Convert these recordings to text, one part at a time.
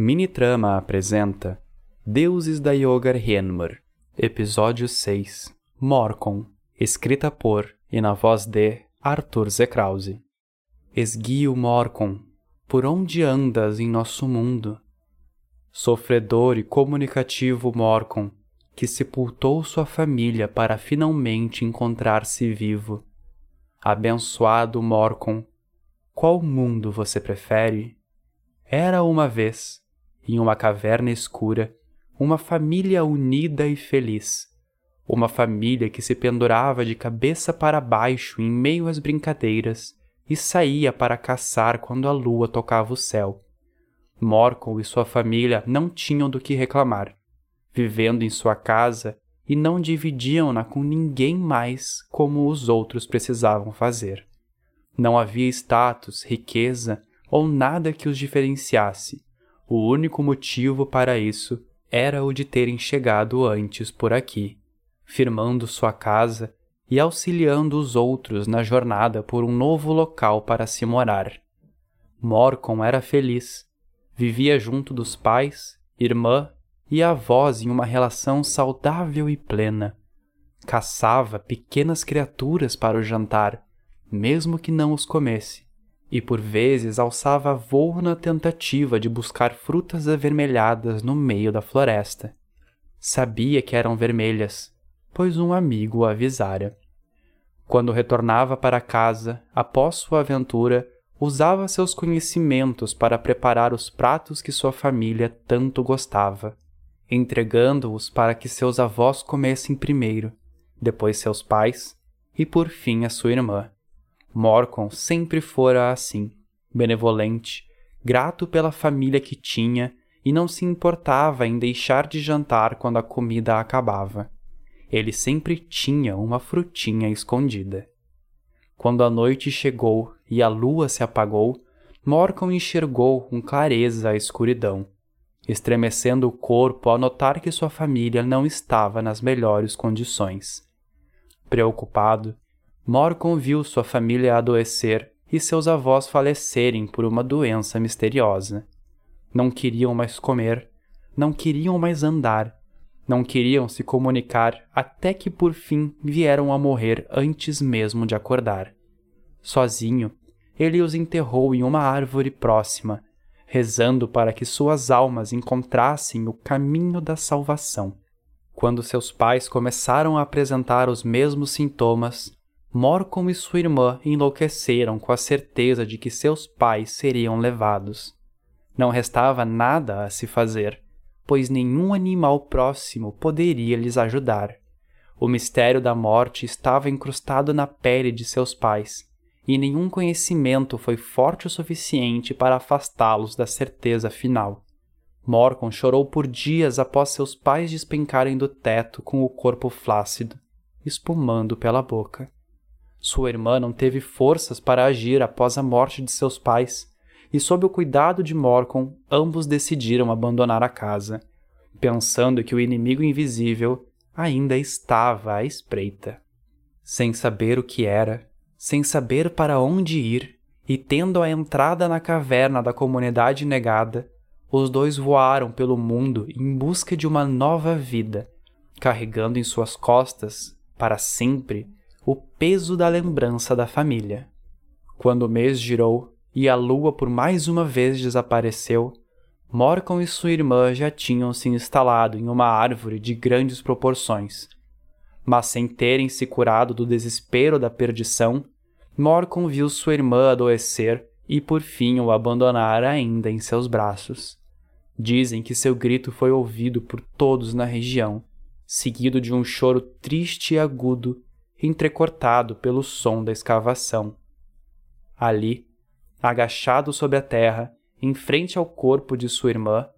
Minitrama apresenta Deuses da Yogar Henmar, Episódio 6 Morcon, escrita por e na voz de Arthur Zekrause. Esguio Morcon, por onde andas em nosso mundo? Sofredor e comunicativo Morcon, que sepultou sua família para finalmente encontrar-se vivo. Abençoado Morcon, qual mundo você prefere? Era uma vez, em uma caverna escura, uma família unida e feliz. Uma família que se pendurava de cabeça para baixo em meio às brincadeiras e saía para caçar quando a lua tocava o céu. Morcom e sua família não tinham do que reclamar, vivendo em sua casa e não dividiam-na com ninguém mais como os outros precisavam fazer. Não havia status, riqueza ou nada que os diferenciasse. O único motivo para isso era o de terem chegado antes por aqui, firmando sua casa e auxiliando os outros na jornada por um novo local para se morar. Morcom era feliz. Vivia junto dos pais, irmã e avós em uma relação saudável e plena. Caçava pequenas criaturas para o jantar, mesmo que não os comesse e por vezes alçava voo na tentativa de buscar frutas avermelhadas no meio da floresta. Sabia que eram vermelhas, pois um amigo o avisara. Quando retornava para casa, após sua aventura, usava seus conhecimentos para preparar os pratos que sua família tanto gostava, entregando-os para que seus avós comessem primeiro, depois seus pais e por fim a sua irmã. Morcom sempre fora assim, benevolente, grato pela família que tinha e não se importava em deixar de jantar quando a comida acabava. Ele sempre tinha uma frutinha escondida. Quando a noite chegou e a lua se apagou, Morcom enxergou com clareza a escuridão, estremecendo o corpo ao notar que sua família não estava nas melhores condições. Preocupado, Morcom viu sua família adoecer e seus avós falecerem por uma doença misteriosa. Não queriam mais comer, não queriam mais andar, não queriam se comunicar até que por fim vieram a morrer antes mesmo de acordar. Sozinho, ele os enterrou em uma árvore próxima, rezando para que suas almas encontrassem o caminho da salvação. Quando seus pais começaram a apresentar os mesmos sintomas, Morcom e sua irmã enlouqueceram com a certeza de que seus pais seriam levados. Não restava nada a se fazer, pois nenhum animal próximo poderia lhes ajudar. O mistério da morte estava incrustado na pele de seus pais, e nenhum conhecimento foi forte o suficiente para afastá-los da certeza final. Morcom chorou por dias após seus pais despencarem do teto com o corpo flácido, espumando pela boca. Sua irmã não teve forças para agir após a morte de seus pais, e sob o cuidado de Morcom, ambos decidiram abandonar a casa, pensando que o inimigo invisível ainda estava à espreita. Sem saber o que era, sem saber para onde ir, e tendo a entrada na caverna da comunidade negada, os dois voaram pelo mundo em busca de uma nova vida, carregando em suas costas, para sempre, o peso da lembrança da família. Quando o mês girou e a lua por mais uma vez desapareceu, Morcom e sua irmã já tinham se instalado em uma árvore de grandes proporções. Mas sem terem se curado do desespero da perdição, Morcom viu sua irmã adoecer e por fim o abandonar ainda em seus braços. Dizem que seu grito foi ouvido por todos na região, seguido de um choro triste e agudo entrecortado pelo som da escavação. Ali, agachado sobre a terra, em frente ao corpo de sua irmã,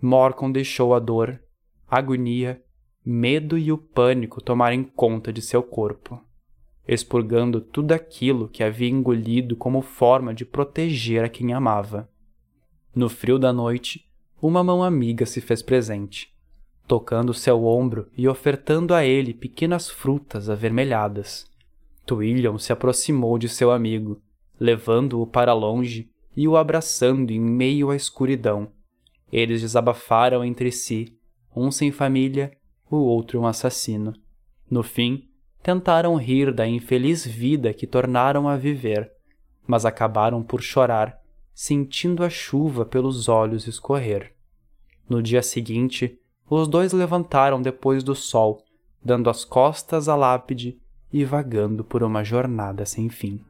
Morcom deixou a dor, agonia, medo e o pânico tomarem conta de seu corpo, expurgando tudo aquilo que havia engolido como forma de proteger a quem amava. No frio da noite, uma mão amiga se fez presente tocando seu ombro e ofertando a ele pequenas frutas avermelhadas. Twilliam se aproximou de seu amigo, levando-o para longe e o abraçando em meio à escuridão, Eles desabafaram entre si, um sem família, o outro um assassino. No fim, tentaram rir da infeliz vida que tornaram a viver, mas acabaram por chorar, sentindo a chuva pelos olhos escorrer. No dia seguinte, os dois levantaram depois do sol, dando as costas à lápide e vagando por uma jornada sem fim.